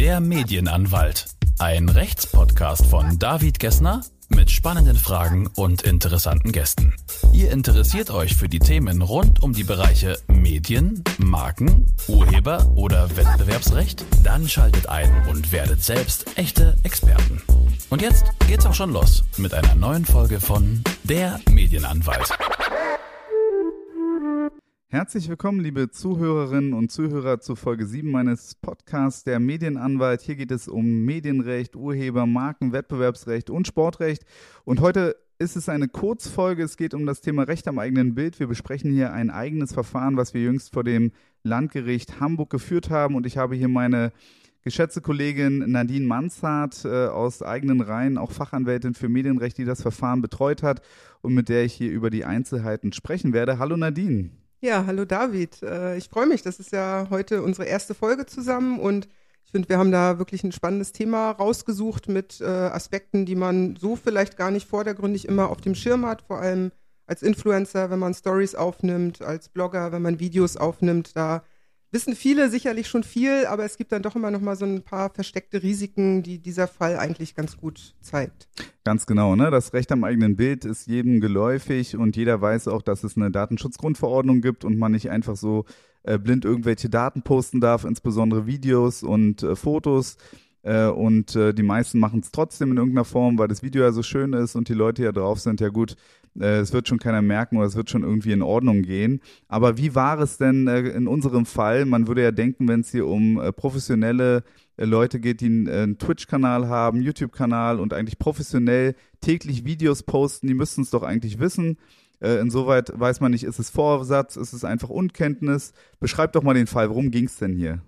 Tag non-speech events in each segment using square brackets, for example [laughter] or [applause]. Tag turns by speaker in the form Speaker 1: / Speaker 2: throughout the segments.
Speaker 1: Der Medienanwalt. Ein Rechtspodcast von David Gessner mit spannenden Fragen und interessanten Gästen. Ihr interessiert euch für die Themen rund um die Bereiche Medien, Marken, Urheber oder Wettbewerbsrecht? Dann schaltet ein und werdet selbst echte Experten. Und jetzt geht's auch schon los mit einer neuen Folge von Der Medienanwalt.
Speaker 2: Herzlich willkommen, liebe Zuhörerinnen und Zuhörer zu Folge 7 meines Podcasts Der Medienanwalt. Hier geht es um Medienrecht, Urheber, Marken, Wettbewerbsrecht und Sportrecht. Und heute ist es eine Kurzfolge. Es geht um das Thema Recht am eigenen Bild. Wir besprechen hier ein eigenes Verfahren, was wir jüngst vor dem Landgericht Hamburg geführt haben. Und ich habe hier meine geschätzte Kollegin Nadine Mansart äh, aus eigenen Reihen, auch Fachanwältin für Medienrecht, die das Verfahren betreut hat und mit der ich hier über die Einzelheiten sprechen werde. Hallo Nadine.
Speaker 3: Ja, hallo David. Äh, ich freue mich. Das ist ja heute unsere erste Folge zusammen und ich finde, wir haben da wirklich ein spannendes Thema rausgesucht mit äh, Aspekten, die man so vielleicht gar nicht vordergründig immer auf dem Schirm hat, vor allem als Influencer, wenn man Stories aufnimmt, als Blogger, wenn man Videos aufnimmt, da wissen viele sicherlich schon viel, aber es gibt dann doch immer noch mal so ein paar versteckte Risiken, die dieser Fall eigentlich ganz gut zeigt.
Speaker 2: Ganz genau, ne? Das Recht am eigenen Bild ist jedem geläufig und jeder weiß auch, dass es eine Datenschutzgrundverordnung gibt und man nicht einfach so äh, blind irgendwelche Daten posten darf, insbesondere Videos und äh, Fotos. Äh, und äh, die meisten machen es trotzdem in irgendeiner Form, weil das Video ja so schön ist und die Leute ja drauf sind, ja gut, es wird schon keiner merken oder es wird schon irgendwie in Ordnung gehen. Aber wie war es denn äh, in unserem Fall? Man würde ja denken, wenn es hier um äh, professionelle äh, Leute geht, die einen Twitch-Kanal haben, YouTube-Kanal und eigentlich professionell täglich Videos posten, die müssten es doch eigentlich wissen. Insoweit weiß man nicht, ist es Vorsatz, ist es einfach Unkenntnis? Beschreib doch mal den Fall, worum ging es denn hier?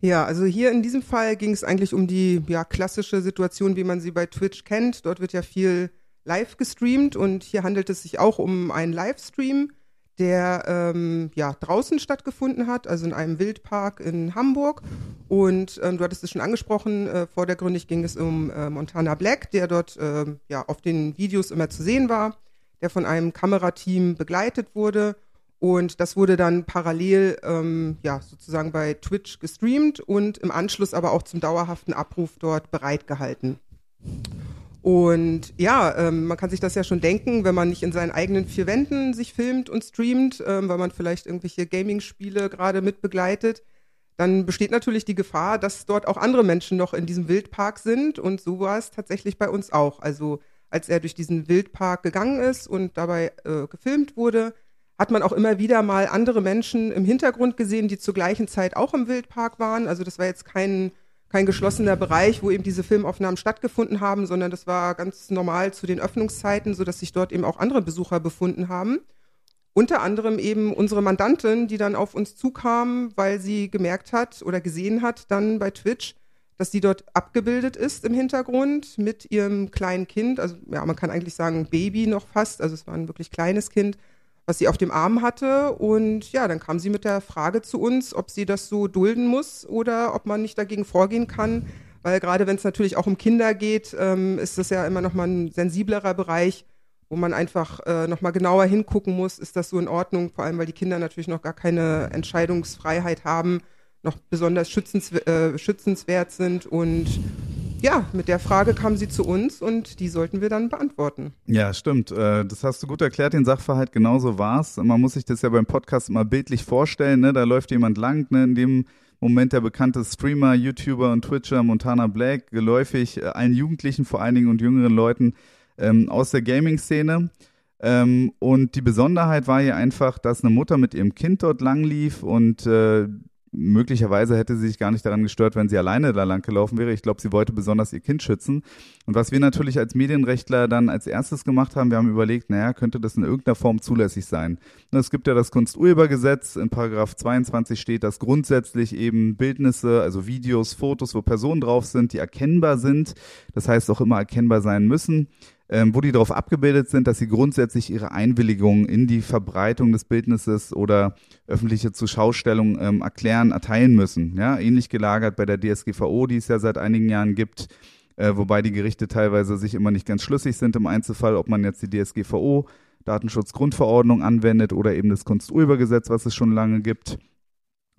Speaker 3: Ja, also hier in diesem Fall ging es eigentlich um die ja, klassische Situation, wie man sie bei Twitch kennt. Dort wird ja viel live gestreamt und hier handelt es sich auch um einen Livestream, der ähm, ja draußen stattgefunden hat, also in einem Wildpark in Hamburg. Und ähm, du hattest es schon angesprochen, äh, vordergründig ging es um äh, Montana Black, der dort äh, ja auf den Videos immer zu sehen war, der von einem Kamerateam begleitet wurde und das wurde dann parallel, ähm, ja, sozusagen bei Twitch gestreamt und im Anschluss aber auch zum dauerhaften Abruf dort bereitgehalten. Und ja, ähm, man kann sich das ja schon denken, wenn man nicht in seinen eigenen vier Wänden sich filmt und streamt, ähm, weil man vielleicht irgendwelche Gaming-Spiele gerade mit begleitet, dann besteht natürlich die Gefahr, dass dort auch andere Menschen noch in diesem Wildpark sind. Und so war es tatsächlich bei uns auch. Also als er durch diesen Wildpark gegangen ist und dabei äh, gefilmt wurde, hat man auch immer wieder mal andere Menschen im Hintergrund gesehen, die zur gleichen Zeit auch im Wildpark waren. Also das war jetzt kein, kein geschlossener Bereich, wo eben diese Filmaufnahmen stattgefunden haben, sondern das war ganz normal zu den Öffnungszeiten, sodass sich dort eben auch andere Besucher befunden haben. Unter anderem eben unsere Mandantin, die dann auf uns zukam, weil sie gemerkt hat oder gesehen hat dann bei Twitch, dass sie dort abgebildet ist im Hintergrund mit ihrem kleinen Kind. Also ja, man kann eigentlich sagen Baby noch fast. Also es war ein wirklich kleines Kind was sie auf dem Arm hatte. Und ja, dann kam sie mit der Frage zu uns, ob sie das so dulden muss oder ob man nicht dagegen vorgehen kann. Weil gerade wenn es natürlich auch um Kinder geht, ähm, ist das ja immer noch mal ein sensiblerer Bereich, wo man einfach äh, noch mal genauer hingucken muss, ist das so in Ordnung, vor allem weil die Kinder natürlich noch gar keine Entscheidungsfreiheit haben, noch besonders schützens, äh, schützenswert sind und ja, mit der Frage kam sie zu uns und die sollten wir dann beantworten.
Speaker 2: Ja, stimmt. Äh, das hast du gut erklärt, den Sachverhalt. Genauso war's. Man muss sich das ja beim Podcast mal bildlich vorstellen. Ne? Da läuft jemand lang, ne? in dem Moment der bekannte Streamer, YouTuber und Twitcher Montana Black, geläufig äh, allen Jugendlichen vor allen Dingen und jüngeren Leuten ähm, aus der Gaming-Szene. Ähm, und die Besonderheit war hier einfach, dass eine Mutter mit ihrem Kind dort lang lief und äh, möglicherweise hätte sie sich gar nicht daran gestört, wenn sie alleine da lang gelaufen wäre. Ich glaube, sie wollte besonders ihr Kind schützen. Und was wir natürlich als Medienrechtler dann als erstes gemacht haben, wir haben überlegt, naja, könnte das in irgendeiner Form zulässig sein? Es gibt ja das Kunsturhebergesetz, in Paragraph 22 steht, dass grundsätzlich eben Bildnisse, also Videos, Fotos, wo Personen drauf sind, die erkennbar sind, das heißt auch immer erkennbar sein müssen, ähm, wo die darauf abgebildet sind, dass sie grundsätzlich ihre Einwilligung in die Verbreitung des Bildnisses oder öffentliche Zuschaustellung ähm, erklären, erteilen müssen. Ja, ähnlich gelagert bei der DSGVO, die es ja seit einigen Jahren gibt, äh, wobei die Gerichte teilweise sich immer nicht ganz schlüssig sind im Einzelfall, ob man jetzt die DSGVO, Datenschutzgrundverordnung anwendet oder eben das Kunsturhebergesetz, was es schon lange gibt.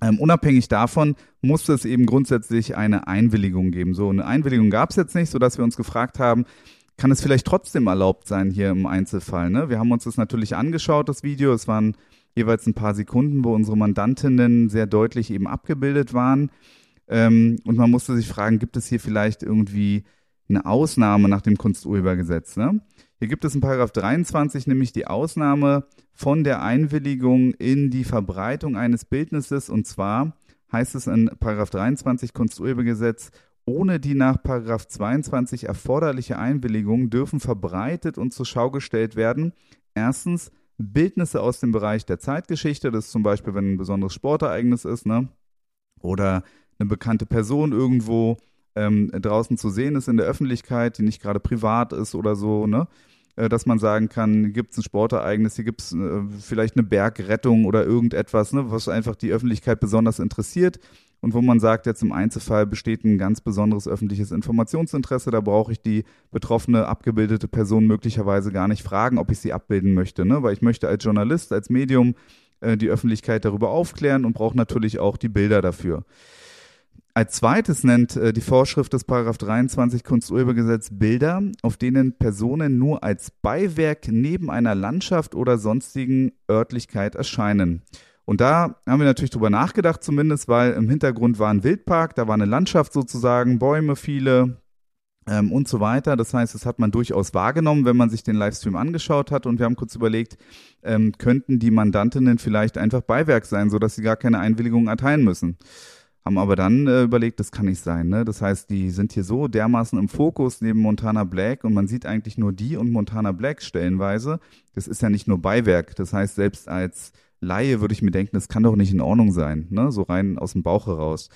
Speaker 2: Ähm, unabhängig davon musste es eben grundsätzlich eine Einwilligung geben. So eine Einwilligung gab es jetzt nicht, sodass wir uns gefragt haben, kann es vielleicht trotzdem erlaubt sein hier im Einzelfall? Ne? Wir haben uns das natürlich angeschaut, das Video. Es waren jeweils ein paar Sekunden, wo unsere Mandantinnen sehr deutlich eben abgebildet waren. Ähm, und man musste sich fragen, gibt es hier vielleicht irgendwie eine Ausnahme nach dem Kunsturhebergesetz? Ne? Hier gibt es in Paragraph 23 nämlich die Ausnahme von der Einwilligung in die Verbreitung eines Bildnisses und zwar heißt es in Paragraph 23 Kunsturhebergesetz, ohne die nach Paragraph 22 erforderliche Einwilligung dürfen verbreitet und zur Schau gestellt werden. Erstens Bildnisse aus dem Bereich der Zeitgeschichte, das ist zum Beispiel, wenn ein besonderes Sportereignis ist, ne? Oder eine bekannte Person irgendwo ähm, draußen zu sehen ist in der Öffentlichkeit, die nicht gerade privat ist oder so, ne? Äh, dass man sagen kann, gibt es ein Sportereignis, hier gibt es äh, vielleicht eine Bergrettung oder irgendetwas, ne, was einfach die Öffentlichkeit besonders interessiert und wo man sagt, jetzt im Einzelfall besteht ein ganz besonderes öffentliches Informationsinteresse, da brauche ich die betroffene abgebildete Person möglicherweise gar nicht fragen, ob ich sie abbilden möchte, ne? weil ich möchte als Journalist, als Medium äh, die Öffentlichkeit darüber aufklären und brauche natürlich auch die Bilder dafür. Als zweites nennt äh, die Vorschrift des Paragraph 23 Kunsturhebergesetz Bilder, auf denen Personen nur als Beiwerk neben einer Landschaft oder sonstigen Örtlichkeit erscheinen. Und da haben wir natürlich drüber nachgedacht, zumindest, weil im Hintergrund war ein Wildpark, da war eine Landschaft sozusagen, Bäume viele ähm, und so weiter. Das heißt, das hat man durchaus wahrgenommen, wenn man sich den Livestream angeschaut hat. Und wir haben kurz überlegt, ähm, könnten die Mandantinnen vielleicht einfach Beiwerk sein, sodass sie gar keine Einwilligung erteilen müssen haben aber dann äh, überlegt, das kann nicht sein. Ne? Das heißt, die sind hier so dermaßen im Fokus neben Montana Black und man sieht eigentlich nur die und Montana Black stellenweise. Das ist ja nicht nur Beiwerk. Das heißt, selbst als Laie würde ich mir denken, das kann doch nicht in Ordnung sein, ne? so rein aus dem Bauch heraus.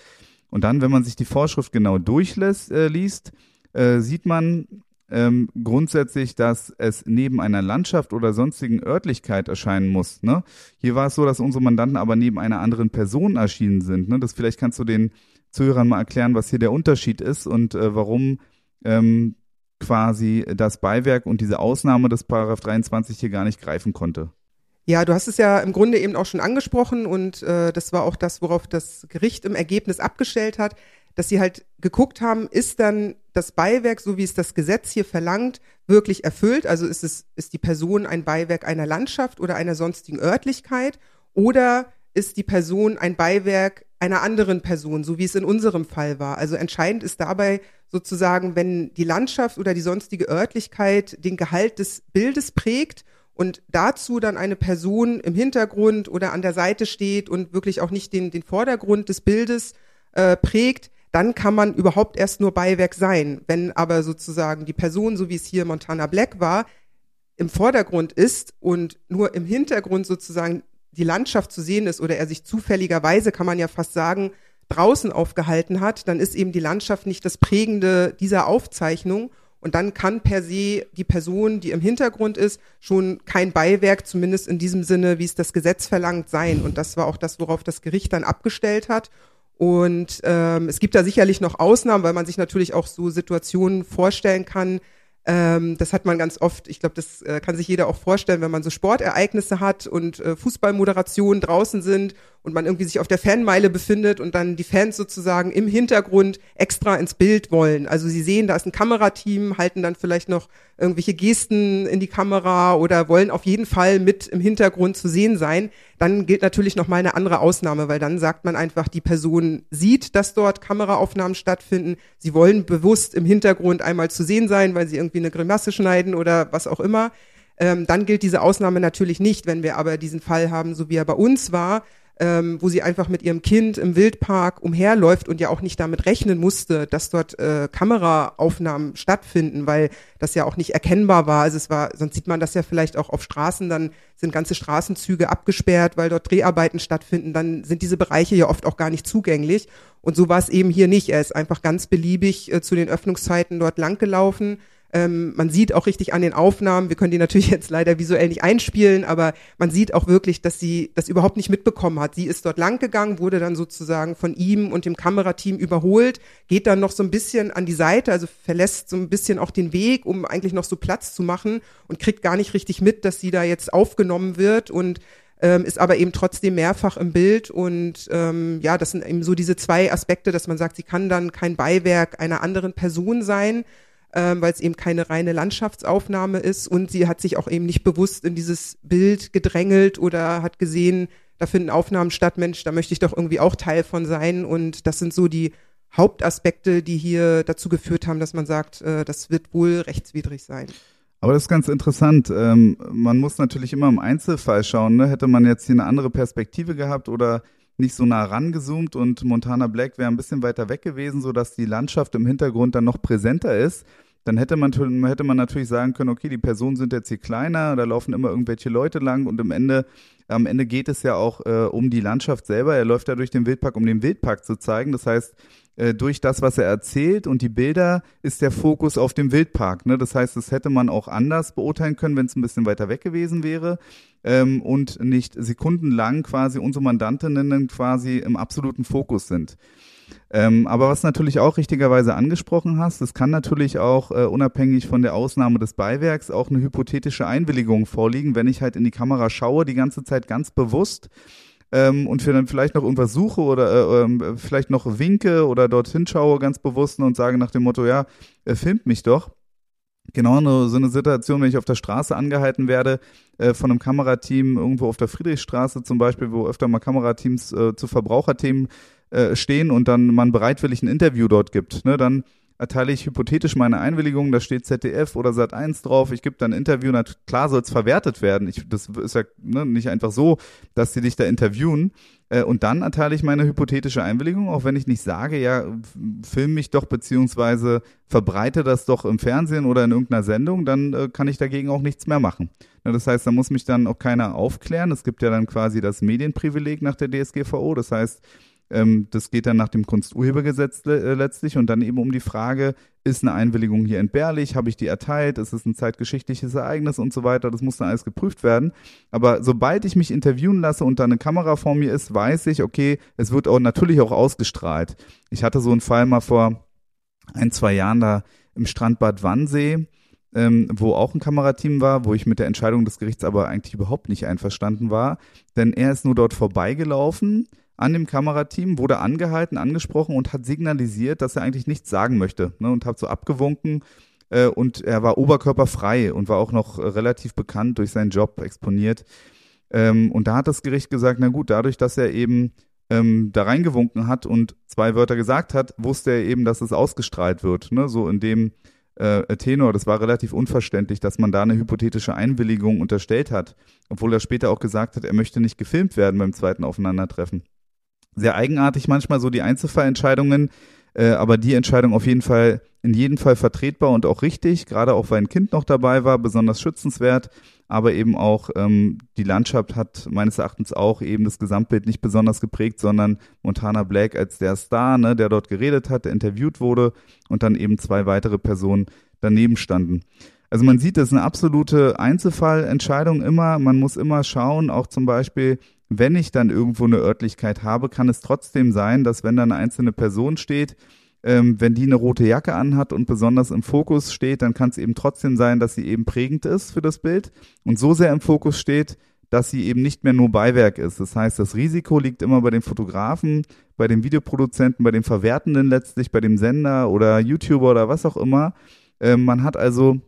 Speaker 2: Und dann, wenn man sich die Vorschrift genau durchliest, äh, liest, äh, sieht man, ähm, grundsätzlich, dass es neben einer Landschaft oder sonstigen Örtlichkeit erscheinen muss. Ne? Hier war es so, dass unsere Mandanten aber neben einer anderen Person erschienen sind. Ne? Das vielleicht kannst du den Zuhörern mal erklären, was hier der Unterschied ist und äh, warum ähm, quasi das Beiwerk und diese Ausnahme des Paragraph 23 hier gar nicht greifen konnte.
Speaker 3: Ja, du hast es ja im Grunde eben auch schon angesprochen und äh, das war auch das, worauf das Gericht im Ergebnis abgestellt hat dass sie halt geguckt haben, ist dann das Beiwerk, so wie es das Gesetz hier verlangt, wirklich erfüllt? Also ist es, ist die Person ein Beiwerk einer Landschaft oder einer sonstigen Örtlichkeit? Oder ist die Person ein Beiwerk einer anderen Person, so wie es in unserem Fall war? Also entscheidend ist dabei sozusagen, wenn die Landschaft oder die sonstige Örtlichkeit den Gehalt des Bildes prägt und dazu dann eine Person im Hintergrund oder an der Seite steht und wirklich auch nicht den, den Vordergrund des Bildes äh, prägt, dann kann man überhaupt erst nur Beiwerk sein. Wenn aber sozusagen die Person, so wie es hier Montana Black war, im Vordergrund ist und nur im Hintergrund sozusagen die Landschaft zu sehen ist oder er sich zufälligerweise, kann man ja fast sagen, draußen aufgehalten hat, dann ist eben die Landschaft nicht das Prägende dieser Aufzeichnung. Und dann kann per se die Person, die im Hintergrund ist, schon kein Beiwerk, zumindest in diesem Sinne, wie es das Gesetz verlangt, sein. Und das war auch das, worauf das Gericht dann abgestellt hat. Und ähm, es gibt da sicherlich noch Ausnahmen, weil man sich natürlich auch so Situationen vorstellen kann, ähm, das hat man ganz oft, ich glaube, das äh, kann sich jeder auch vorstellen, wenn man so Sportereignisse hat und äh, Fußballmoderationen draußen sind und man irgendwie sich auf der Fanmeile befindet und dann die Fans sozusagen im Hintergrund extra ins Bild wollen. Also sie sehen, da ist ein Kamerateam, halten dann vielleicht noch irgendwelche Gesten in die Kamera oder wollen auf jeden Fall mit im Hintergrund zu sehen sein. Dann gilt natürlich noch mal eine andere Ausnahme, weil dann sagt man einfach, die Person sieht, dass dort Kameraaufnahmen stattfinden. Sie wollen bewusst im Hintergrund einmal zu sehen sein, weil sie irgendwie eine Grimasse schneiden oder was auch immer. Ähm, dann gilt diese Ausnahme natürlich nicht. Wenn wir aber diesen Fall haben, so wie er bei uns war, ähm, wo sie einfach mit ihrem Kind im Wildpark umherläuft und ja auch nicht damit rechnen musste, dass dort äh, Kameraaufnahmen stattfinden, weil das ja auch nicht erkennbar war. Also es war, sonst sieht man das ja vielleicht auch auf Straßen, dann sind ganze Straßenzüge abgesperrt, weil dort Dreharbeiten stattfinden, dann sind diese Bereiche ja oft auch gar nicht zugänglich. Und so war es eben hier nicht. Er ist einfach ganz beliebig äh, zu den Öffnungszeiten dort langgelaufen ähm, man sieht auch richtig an den Aufnahmen, wir können die natürlich [laughs] jetzt leider visuell nicht einspielen, aber man sieht auch wirklich, dass sie das überhaupt nicht mitbekommen hat. Sie ist dort lang gegangen, wurde dann sozusagen von ihm und dem Kamerateam überholt, geht dann noch so ein bisschen an die Seite, also verlässt so ein bisschen auch den Weg, um eigentlich noch so Platz zu machen und kriegt gar nicht richtig mit, dass sie da jetzt aufgenommen wird und ähm, ist aber eben trotzdem mehrfach im Bild und ähm, ja, das sind eben so diese zwei Aspekte, dass man sagt, sie kann dann kein Beiwerk einer anderen Person sein, ähm, weil es eben keine reine Landschaftsaufnahme ist und sie hat sich auch eben nicht bewusst in dieses Bild gedrängelt oder hat gesehen, da finden Aufnahmen statt, Mensch, da möchte ich doch irgendwie auch Teil von sein und das sind so die Hauptaspekte, die hier dazu geführt haben, dass man sagt, äh, das wird wohl rechtswidrig sein.
Speaker 2: Aber das ist ganz interessant. Ähm, man muss natürlich immer im Einzelfall schauen. Ne? Hätte man jetzt hier eine andere Perspektive gehabt oder nicht so nah rangezoomt und Montana Black wäre ein bisschen weiter weg gewesen, sodass die Landschaft im Hintergrund dann noch präsenter ist, dann hätte man, hätte man natürlich sagen können, okay, die Personen sind jetzt hier kleiner, da laufen immer irgendwelche Leute lang und am Ende, am Ende geht es ja auch äh, um die Landschaft selber. Er läuft ja durch den Wildpark, um den Wildpark zu zeigen. Das heißt, äh, durch das, was er erzählt und die Bilder, ist der Fokus auf dem Wildpark. Ne? Das heißt, das hätte man auch anders beurteilen können, wenn es ein bisschen weiter weg gewesen wäre ähm, und nicht sekundenlang quasi unsere Mandantinnen quasi im absoluten Fokus sind. Ähm, aber was natürlich auch richtigerweise angesprochen hast, es kann natürlich auch äh, unabhängig von der Ausnahme des Beiwerks auch eine hypothetische Einwilligung vorliegen, wenn ich halt in die Kamera schaue, die ganze Zeit ganz bewusst ähm, und für dann vielleicht noch irgendwas suche oder äh, äh, vielleicht noch winke oder dorthin schaue ganz bewusst und sage nach dem Motto, ja, äh, filmt mich doch. Genau so eine Situation, wenn ich auf der Straße angehalten werde äh, von einem Kamerateam irgendwo auf der Friedrichstraße zum Beispiel, wo öfter mal Kamerateams äh, zu Verbraucherthemen äh, stehen und dann man bereitwillig ein Interview dort gibt, ne, dann erteile ich hypothetisch meine Einwilligung, da steht ZDF oder Sat1 drauf, ich gebe dann ein Interview, na, klar soll es verwertet werden. Ich, das ist ja ne, nicht einfach so, dass sie dich da interviewen. Äh, und dann erteile ich meine hypothetische Einwilligung, auch wenn ich nicht sage, ja, film mich doch beziehungsweise verbreite das doch im Fernsehen oder in irgendeiner Sendung, dann äh, kann ich dagegen auch nichts mehr machen. Na, das heißt, da muss mich dann auch keiner aufklären. Es gibt ja dann quasi das Medienprivileg nach der DSGVO. Das heißt, das geht dann nach dem Kunsturhebergesetz äh, letztlich und dann eben um die Frage, ist eine Einwilligung hier entbehrlich? Habe ich die erteilt? Ist es ein zeitgeschichtliches Ereignis und so weiter? Das muss dann alles geprüft werden. Aber sobald ich mich interviewen lasse und da eine Kamera vor mir ist, weiß ich, okay, es wird auch natürlich auch ausgestrahlt. Ich hatte so einen Fall mal vor ein, zwei Jahren da im Strandbad Wannsee. Ähm, wo auch ein Kamerateam war, wo ich mit der Entscheidung des Gerichts aber eigentlich überhaupt nicht einverstanden war. Denn er ist nur dort vorbeigelaufen, an dem Kamerateam, wurde angehalten, angesprochen und hat signalisiert, dass er eigentlich nichts sagen möchte ne, und hat so abgewunken äh, und er war oberkörperfrei und war auch noch relativ bekannt durch seinen Job exponiert. Ähm, und da hat das Gericht gesagt, na gut, dadurch, dass er eben ähm, da reingewunken hat und zwei Wörter gesagt hat, wusste er eben, dass es ausgestrahlt wird. Ne? So in dem äh, Tenor, das war relativ unverständlich, dass man da eine hypothetische Einwilligung unterstellt hat, obwohl er später auch gesagt hat, er möchte nicht gefilmt werden beim zweiten Aufeinandertreffen sehr eigenartig manchmal so die Einzelfallentscheidungen, äh, aber die Entscheidung auf jeden Fall in jedem Fall vertretbar und auch richtig, gerade auch weil ein Kind noch dabei war, besonders schützenswert, aber eben auch ähm, die Landschaft hat meines Erachtens auch eben das Gesamtbild nicht besonders geprägt, sondern Montana Black als der Star, ne, der dort geredet hat, der interviewt wurde und dann eben zwei weitere Personen daneben standen. Also man sieht, das ist eine absolute Einzelfallentscheidung immer. Man muss immer schauen, auch zum Beispiel, wenn ich dann irgendwo eine Örtlichkeit habe, kann es trotzdem sein, dass wenn da eine einzelne Person steht, ähm, wenn die eine rote Jacke anhat und besonders im Fokus steht, dann kann es eben trotzdem sein, dass sie eben prägend ist für das Bild und so sehr im Fokus steht, dass sie eben nicht mehr nur Beiwerk ist. Das heißt, das Risiko liegt immer bei den Fotografen, bei den Videoproduzenten, bei den Verwertenden letztlich, bei dem Sender oder YouTuber oder was auch immer. Ähm, man hat also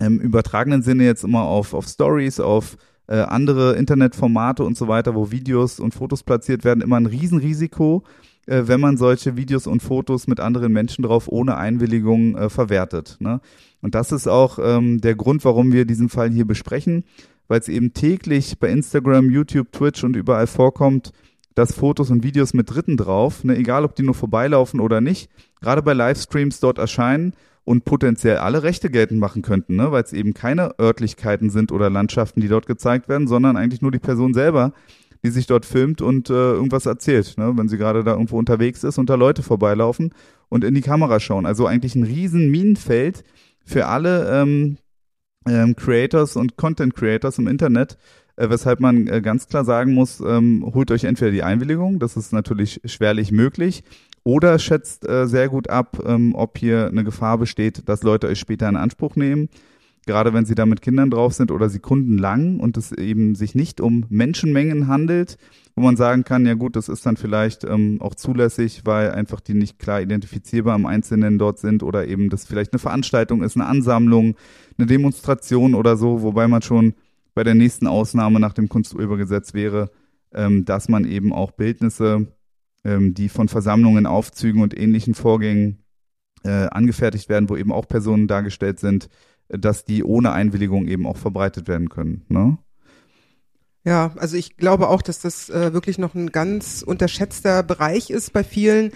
Speaker 2: im übertragenen Sinne jetzt immer auf, auf Stories, auf äh, andere Internetformate und so weiter, wo Videos und Fotos platziert werden, immer ein Riesenrisiko, äh, wenn man solche Videos und Fotos mit anderen Menschen drauf ohne Einwilligung äh, verwertet. Ne? Und das ist auch ähm, der Grund, warum wir diesen Fall hier besprechen, weil es eben täglich bei Instagram, YouTube, Twitch und überall vorkommt, dass Fotos und Videos mit Dritten drauf, ne, egal ob die nur vorbeilaufen oder nicht, gerade bei Livestreams dort erscheinen und potenziell alle Rechte geltend machen könnten, ne? weil es eben keine Örtlichkeiten sind oder Landschaften, die dort gezeigt werden, sondern eigentlich nur die Person selber, die sich dort filmt und äh, irgendwas erzählt, ne? wenn sie gerade da irgendwo unterwegs ist und da Leute vorbeilaufen und in die Kamera schauen. Also eigentlich ein riesen Minenfeld für alle ähm, ähm, Creators und Content Creators im Internet, äh, weshalb man äh, ganz klar sagen muss, ähm, holt euch entweder die Einwilligung, das ist natürlich schwerlich möglich, oder schätzt äh, sehr gut ab, ähm, ob hier eine Gefahr besteht, dass Leute euch später in Anspruch nehmen. gerade wenn sie da mit Kindern drauf sind oder sekundenlang und es eben sich nicht um Menschenmengen handelt, wo man sagen kann, ja gut, das ist dann vielleicht ähm, auch zulässig, weil einfach die nicht klar identifizierbar im Einzelnen dort sind oder eben das vielleicht eine Veranstaltung ist, eine Ansammlung, eine Demonstration oder so, wobei man schon bei der nächsten Ausnahme nach dem Kunsturhebergesetz wäre, ähm, dass man eben auch Bildnisse, ähm, die von Versammlungen, Aufzügen und ähnlichen Vorgängen äh, angefertigt werden, wo eben auch Personen dargestellt sind, dass die ohne Einwilligung eben auch verbreitet werden können. Ne?
Speaker 3: Ja, also ich glaube auch, dass das äh, wirklich noch ein ganz unterschätzter Bereich ist bei vielen.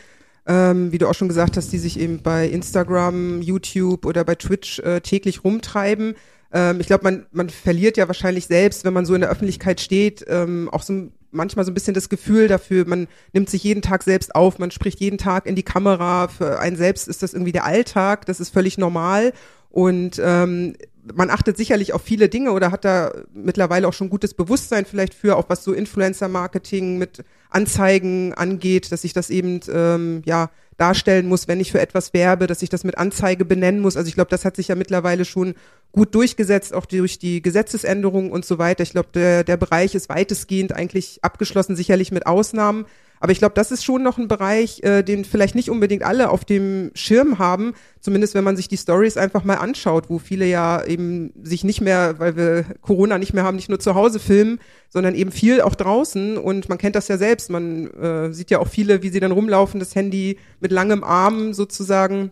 Speaker 3: Ähm, wie du auch schon gesagt hast, die sich eben bei Instagram, YouTube oder bei Twitch äh, täglich rumtreiben. Ähm, ich glaube, man, man verliert ja wahrscheinlich selbst, wenn man so in der Öffentlichkeit steht, ähm, auch so manchmal so ein bisschen das Gefühl dafür, man nimmt sich jeden Tag selbst auf, man spricht jeden Tag in die Kamera. Für einen selbst ist das irgendwie der Alltag, das ist völlig normal. Und ähm, man achtet sicherlich auf viele Dinge oder hat da mittlerweile auch schon gutes Bewusstsein vielleicht für, auch was so Influencer-Marketing mit Anzeigen angeht, dass ich das eben ähm, ja darstellen muss, wenn ich für etwas werbe, dass ich das mit Anzeige benennen muss. Also ich glaube, das hat sich ja mittlerweile schon gut durchgesetzt, auch durch die Gesetzesänderungen und so weiter. Ich glaube, der, der Bereich ist weitestgehend eigentlich abgeschlossen, sicherlich mit Ausnahmen. Aber ich glaube, das ist schon noch ein Bereich, äh, den vielleicht nicht unbedingt alle auf dem Schirm haben. Zumindest wenn man sich die Stories einfach mal anschaut, wo viele ja eben sich nicht mehr, weil wir Corona nicht mehr haben, nicht nur zu Hause filmen, sondern eben viel auch draußen. Und man kennt das ja selbst. Man äh, sieht ja auch viele, wie sie dann rumlaufen, das Handy mit langem Arm sozusagen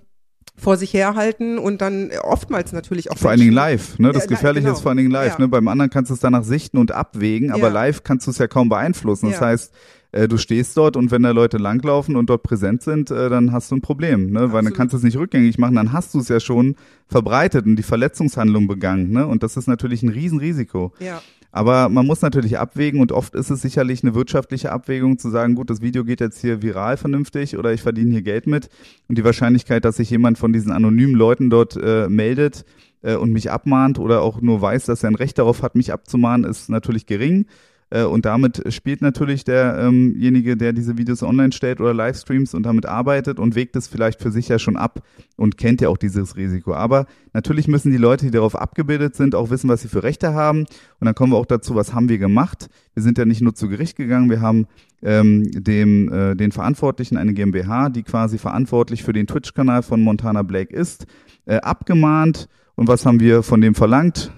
Speaker 3: vor sich herhalten und dann oftmals natürlich auch.
Speaker 2: Vor allen Dingen live, ne? Das ja, Gefährliche genau. ist vor allen Dingen live, ja. ne? Beim anderen kannst du es danach sichten und abwägen, aber ja. live kannst du es ja kaum beeinflussen. Das heißt, äh, du stehst dort und wenn da Leute langlaufen und dort präsent sind, äh, dann hast du ein Problem, ne? Absolut. Weil dann kannst du es nicht rückgängig machen, dann hast du es ja schon verbreitet und die Verletzungshandlung begangen, ne? Und das ist natürlich ein Riesenrisiko. Ja. Aber man muss natürlich abwägen und oft ist es sicherlich eine wirtschaftliche Abwägung zu sagen, gut, das Video geht jetzt hier viral vernünftig oder ich verdiene hier Geld mit. Und die Wahrscheinlichkeit, dass sich jemand von diesen anonymen Leuten dort äh, meldet äh, und mich abmahnt oder auch nur weiß, dass er ein Recht darauf hat, mich abzumahnen, ist natürlich gering. Äh, und damit spielt natürlich derjenige, der diese Videos online stellt oder Livestreams und damit arbeitet und wägt es vielleicht für sich ja schon ab und kennt ja auch dieses Risiko. Aber natürlich müssen die Leute, die darauf abgebildet sind, auch wissen, was sie für Rechte haben. Und dann kommen wir auch dazu, was haben wir gemacht? Wir sind ja nicht nur zu Gericht gegangen, wir haben ähm, dem, äh, den Verantwortlichen, eine GmbH, die quasi verantwortlich für den Twitch-Kanal von Montana Blake ist, äh, abgemahnt. Und was haben wir von dem verlangt?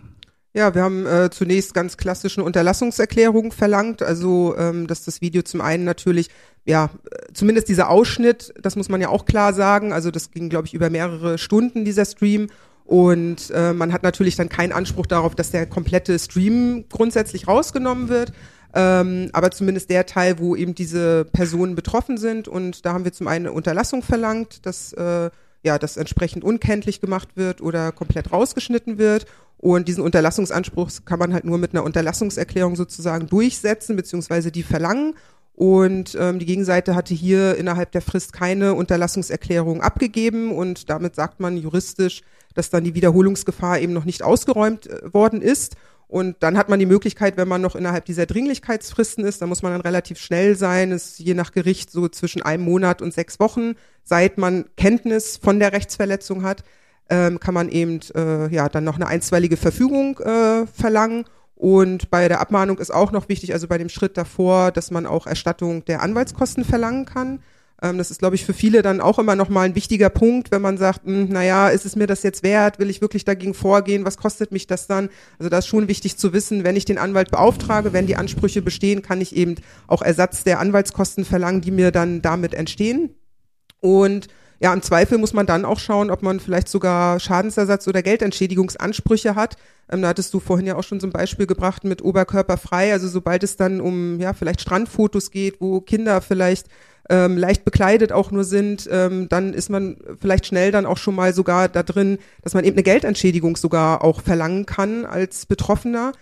Speaker 3: Ja, wir haben äh, zunächst ganz klassischen Unterlassungserklärungen verlangt, also ähm, dass das Video zum einen natürlich, ja, zumindest dieser Ausschnitt, das muss man ja auch klar sagen, also das ging, glaube ich, über mehrere Stunden, dieser Stream. Und äh, man hat natürlich dann keinen Anspruch darauf, dass der komplette Stream grundsätzlich rausgenommen wird. Ähm, aber zumindest der Teil, wo eben diese Personen betroffen sind. Und da haben wir zum einen eine Unterlassung verlangt, dass äh, ja, das entsprechend unkenntlich gemacht wird oder komplett rausgeschnitten wird. Und diesen Unterlassungsanspruch kann man halt nur mit einer Unterlassungserklärung sozusagen durchsetzen, beziehungsweise die verlangen. Und ähm, die Gegenseite hatte hier innerhalb der Frist keine Unterlassungserklärung abgegeben und damit sagt man juristisch, dass dann die Wiederholungsgefahr eben noch nicht ausgeräumt äh, worden ist. Und dann hat man die Möglichkeit, wenn man noch innerhalb dieser Dringlichkeitsfristen ist, dann muss man dann relativ schnell sein, ist je nach Gericht so zwischen einem Monat und sechs Wochen, seit man Kenntnis von der Rechtsverletzung hat, ähm, kann man eben äh, ja dann noch eine einstweilige Verfügung äh, verlangen. Und bei der Abmahnung ist auch noch wichtig, also bei dem Schritt davor, dass man auch Erstattung der Anwaltskosten verlangen kann. Ähm, das ist, glaube ich, für viele dann auch immer noch mal ein wichtiger Punkt, wenn man sagt, mh, hm, naja, ist es mir das jetzt wert? Will ich wirklich dagegen vorgehen? Was kostet mich das dann? Also das ist schon wichtig zu wissen, wenn ich den Anwalt beauftrage, wenn die Ansprüche bestehen, kann ich eben auch Ersatz der Anwaltskosten verlangen, die mir dann damit entstehen. Und ja, im Zweifel muss man dann auch schauen, ob man vielleicht sogar Schadensersatz oder Geldentschädigungsansprüche hat. Ähm, da hattest du vorhin ja auch schon zum Beispiel gebracht mit Oberkörper frei. Also sobald es dann um ja vielleicht Strandfotos geht, wo Kinder vielleicht ähm, leicht bekleidet auch nur sind, ähm, dann ist man vielleicht schnell dann auch schon mal sogar da drin, dass man eben eine Geldentschädigung sogar auch verlangen kann als Betroffener.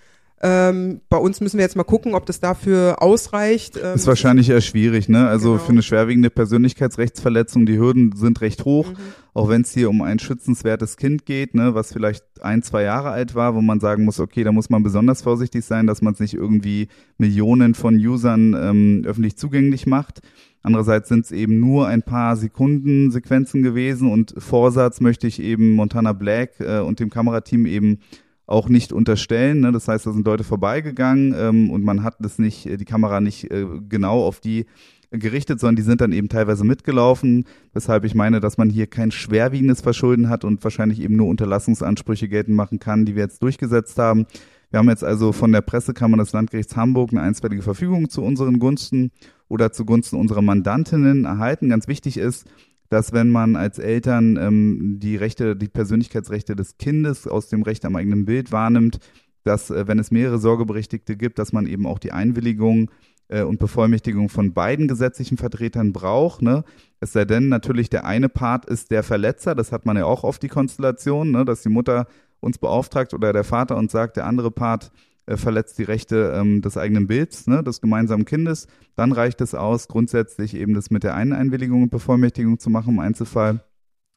Speaker 3: Ähm, bei uns müssen wir jetzt mal gucken, ob das dafür ausreicht.
Speaker 2: Ähm, ist wahrscheinlich eher schwierig, ne? Also genau. für eine schwerwiegende Persönlichkeitsrechtsverletzung, die Hürden sind recht hoch, mhm. auch wenn es hier um ein schützenswertes Kind geht, ne, was vielleicht ein, zwei Jahre alt war, wo man sagen muss, okay, da muss man besonders vorsichtig sein, dass man es nicht irgendwie Millionen von Usern ähm, öffentlich zugänglich macht. Andererseits sind es eben nur ein paar Sekunden Sequenzen gewesen und Vorsatz möchte ich eben Montana Black äh, und dem Kamerateam eben auch nicht unterstellen. Ne? Das heißt, da sind Leute vorbeigegangen ähm, und man hat das nicht, äh, die Kamera nicht äh, genau auf die gerichtet, sondern die sind dann eben teilweise mitgelaufen, weshalb ich meine, dass man hier kein schwerwiegendes Verschulden hat und wahrscheinlich eben nur Unterlassungsansprüche geltend machen kann, die wir jetzt durchgesetzt haben. Wir haben jetzt also von der Pressekammer des Landgerichts Hamburg eine einstweilige Verfügung zu unseren Gunsten oder zugunsten unserer Mandantinnen erhalten. Ganz wichtig ist, dass wenn man als Eltern ähm, die Rechte, die Persönlichkeitsrechte des Kindes aus dem Recht am eigenen Bild wahrnimmt, dass äh, wenn es mehrere Sorgeberechtigte gibt, dass man eben auch die Einwilligung äh, und Bevollmächtigung von beiden gesetzlichen Vertretern braucht. Ne? Es sei denn, natürlich der eine Part ist der Verletzer, das hat man ja auch oft die Konstellation, ne? dass die Mutter uns beauftragt oder der Vater uns sagt, der andere Part äh, verletzt die Rechte ähm, des eigenen Bilds, ne, des gemeinsamen Kindes, dann reicht es aus, grundsätzlich eben das mit der einen Einwilligung und Bevollmächtigung zu machen im Einzelfall.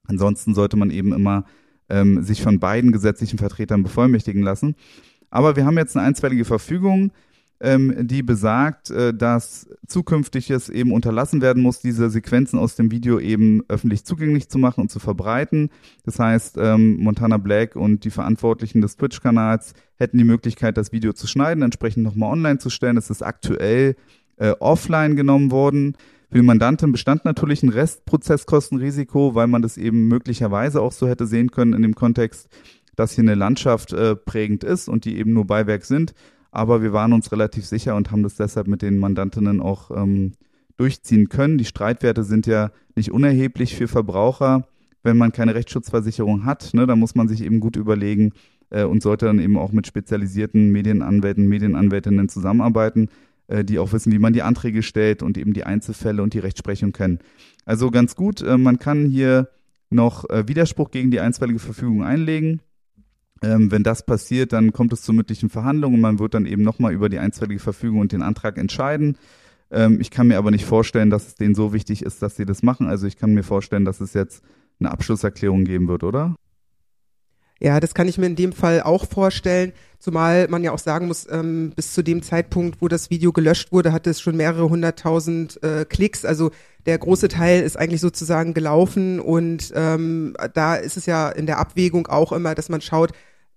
Speaker 2: Ansonsten sollte man eben immer ähm, sich von beiden gesetzlichen Vertretern bevollmächtigen lassen. Aber wir haben jetzt eine einstweilige Verfügung, ähm, die besagt, äh, dass zukünftig es eben unterlassen werden muss, diese Sequenzen aus dem Video eben öffentlich zugänglich zu machen und zu verbreiten. Das heißt, ähm, Montana Black und die Verantwortlichen des Twitch-Kanals hätten die Möglichkeit, das Video zu schneiden, entsprechend nochmal online zu stellen. Es ist aktuell äh, offline genommen worden. Für die Mandantin bestand natürlich ein Restprozesskostenrisiko, weil man das eben möglicherweise auch so hätte sehen können in dem Kontext, dass hier eine Landschaft äh, prägend ist und die eben nur Beiwerk sind aber wir waren uns relativ sicher und haben das deshalb mit den Mandantinnen auch ähm, durchziehen können. Die Streitwerte sind ja nicht unerheblich für Verbraucher. Wenn man keine Rechtsschutzversicherung hat, ne, dann muss man sich eben gut überlegen äh, und sollte dann eben auch mit spezialisierten Medienanwälten, Medienanwältinnen zusammenarbeiten, äh, die auch wissen, wie man die Anträge stellt und eben die Einzelfälle und die Rechtsprechung kennen. Also ganz gut, äh, man kann hier noch äh, Widerspruch gegen die einstweilige Verfügung einlegen. Ähm, wenn das passiert, dann kommt es zu mündlichen Verhandlungen und man wird dann eben nochmal über die einstweilige Verfügung und den Antrag entscheiden. Ähm, ich kann mir aber nicht vorstellen, dass es denen so wichtig ist, dass sie das machen. Also ich kann mir vorstellen, dass es jetzt eine Abschlusserklärung geben wird, oder?
Speaker 3: Ja, das kann ich mir in dem Fall auch vorstellen, zumal man ja auch sagen muss, ähm, bis zu dem Zeitpunkt, wo das Video gelöscht wurde, hatte es schon mehrere hunderttausend äh, Klicks. Also der große Teil ist eigentlich sozusagen gelaufen und ähm, da ist es ja in der Abwägung auch immer, dass man schaut,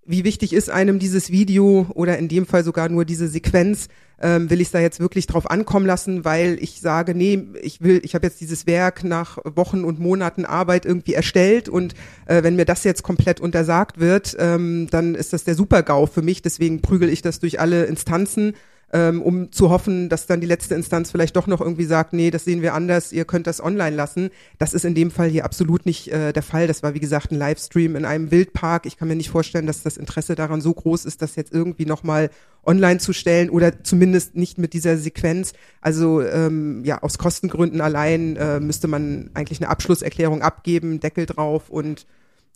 Speaker 3: wie wichtig ist einem dieses Video oder in dem Fall sogar nur diese Sequenz, ähm, will ich da jetzt wirklich drauf ankommen lassen, weil ich sage, nee, ich will, ich habe jetzt dieses Werk nach Wochen und Monaten Arbeit irgendwie erstellt und äh, wenn mir das jetzt komplett untersagt wird, ähm, dann ist das der Super-GAU für mich, deswegen prügel ich das durch alle Instanzen ähm, um zu hoffen, dass dann die letzte Instanz vielleicht doch noch irgendwie sagt, nee, das sehen wir anders, ihr könnt das online lassen. Das ist in dem Fall hier absolut nicht äh, der Fall. Das war, wie gesagt, ein Livestream in einem Wildpark. Ich kann mir nicht vorstellen, dass das Interesse daran so groß ist, das jetzt irgendwie nochmal online zu stellen oder zumindest nicht mit dieser Sequenz. Also ähm, ja, aus Kostengründen allein äh, müsste man eigentlich eine Abschlusserklärung abgeben, Deckel drauf und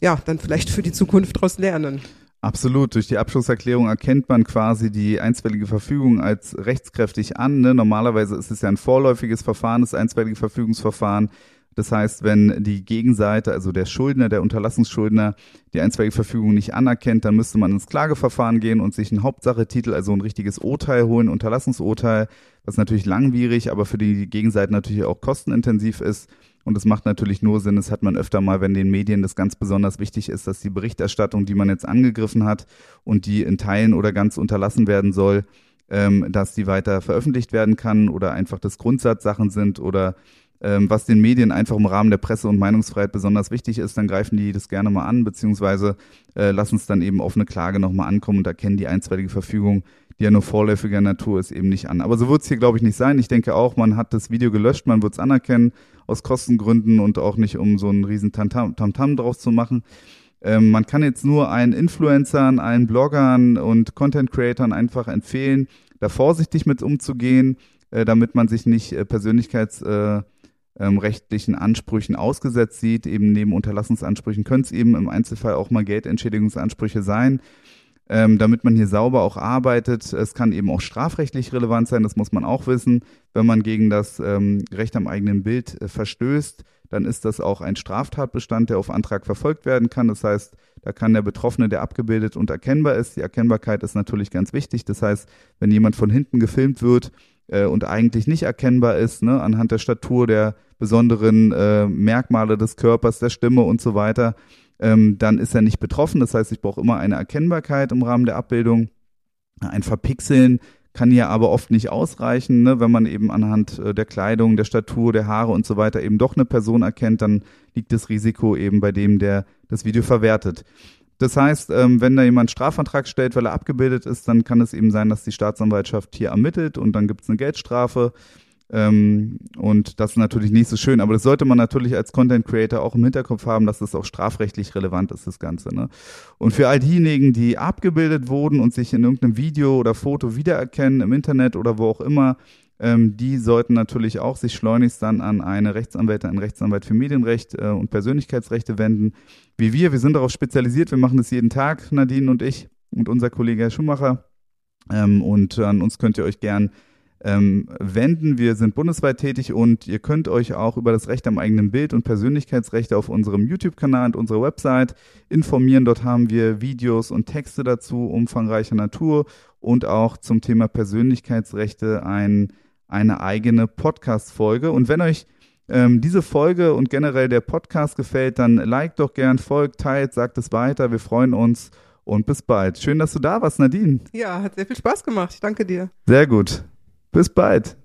Speaker 3: ja, dann vielleicht für die Zukunft daraus lernen.
Speaker 2: Absolut. Durch die Abschlusserklärung erkennt man quasi die einstweilige Verfügung als rechtskräftig an. Ne? Normalerweise ist es ja ein vorläufiges Verfahren, das einstweilige Verfügungsverfahren. Das heißt, wenn die Gegenseite, also der Schuldner, der Unterlassungsschuldner, die einstweilige Verfügung nicht anerkennt, dann müsste man ins Klageverfahren gehen und sich einen Hauptsachetitel, also ein richtiges Urteil holen, Unterlassungsurteil, was natürlich langwierig, aber für die Gegenseite natürlich auch kostenintensiv ist. Und es macht natürlich nur Sinn, das hat man öfter mal, wenn den Medien das ganz besonders wichtig ist, dass die Berichterstattung, die man jetzt angegriffen hat und die in Teilen oder ganz unterlassen werden soll, ähm, dass die weiter veröffentlicht werden kann oder einfach das Grundsatzsachen sind oder ähm, was den Medien einfach im Rahmen der Presse- und Meinungsfreiheit besonders wichtig ist, dann greifen die das gerne mal an, beziehungsweise äh, lassen es dann eben auf eine Klage nochmal ankommen und erkennen die einstweilige Verfügung die ja nur vorläufiger Natur ist, eben nicht an. Aber so wird es hier, glaube ich, nicht sein. Ich denke auch, man hat das Video gelöscht, man wird es anerkennen, aus Kostengründen und auch nicht, um so einen riesen Tamtam -Tam draus zu machen. Ähm, man kann jetzt nur allen Influencern, allen Bloggern und Content-Creatern einfach empfehlen, da vorsichtig mit umzugehen, äh, damit man sich nicht äh, persönlichkeitsrechtlichen äh, ähm, Ansprüchen ausgesetzt sieht. Eben neben Unterlassungsansprüchen können es eben im Einzelfall auch mal Geldentschädigungsansprüche sein ähm, damit man hier sauber auch arbeitet. Es kann eben auch strafrechtlich relevant sein, das muss man auch wissen, wenn man gegen das ähm, Recht am eigenen Bild äh, verstößt. dann ist das auch ein Straftatbestand, der auf Antrag verfolgt werden kann. Das heißt, da kann der Betroffene, der abgebildet und erkennbar ist, die Erkennbarkeit ist natürlich ganz wichtig. Das heißt, wenn jemand von hinten gefilmt wird äh, und eigentlich nicht erkennbar ist, ne, anhand der Statur, der besonderen äh, Merkmale des Körpers, der Stimme und so weiter, ähm, dann ist er nicht betroffen. Das heißt, ich brauche immer eine Erkennbarkeit im Rahmen der Abbildung. Ein Verpixeln kann hier aber oft nicht ausreichen, ne? wenn man eben anhand äh, der Kleidung, der Statur, der Haare und so weiter eben doch eine Person erkennt, dann liegt das Risiko eben bei dem, der das Video verwertet. Das heißt, ähm, wenn da jemand Strafantrag stellt, weil er abgebildet ist, dann kann es eben sein, dass die Staatsanwaltschaft hier ermittelt und dann gibt es eine Geldstrafe. Ähm, und das ist natürlich nicht so schön, aber das sollte man natürlich als Content Creator auch im Hinterkopf haben, dass das auch strafrechtlich relevant ist, das Ganze. Ne? Und für all diejenigen, die abgebildet wurden und sich in irgendeinem Video oder Foto wiedererkennen, im Internet oder wo auch immer, ähm, die sollten natürlich auch sich schleunigst dann an eine Rechtsanwältin, einen Rechtsanwalt für Medienrecht äh, und Persönlichkeitsrechte wenden. Wie wir, wir sind darauf spezialisiert, wir machen das jeden Tag, Nadine und ich und unser Kollege Herr Schumacher. Ähm, und an uns könnt ihr euch gern ähm, wenden. Wir sind bundesweit tätig und ihr könnt euch auch über das Recht am eigenen Bild und Persönlichkeitsrechte auf unserem YouTube-Kanal und unserer Website informieren. Dort haben wir Videos und Texte dazu umfangreicher Natur und auch zum Thema Persönlichkeitsrechte ein, eine eigene Podcast-Folge. Und wenn euch ähm, diese Folge und generell der Podcast gefällt, dann liked doch gern, folgt, teilt, sagt es weiter. Wir freuen uns und bis bald. Schön, dass du da warst, Nadine.
Speaker 3: Ja, hat sehr viel Spaß gemacht. Ich danke dir.
Speaker 2: Sehr gut. Bis bald.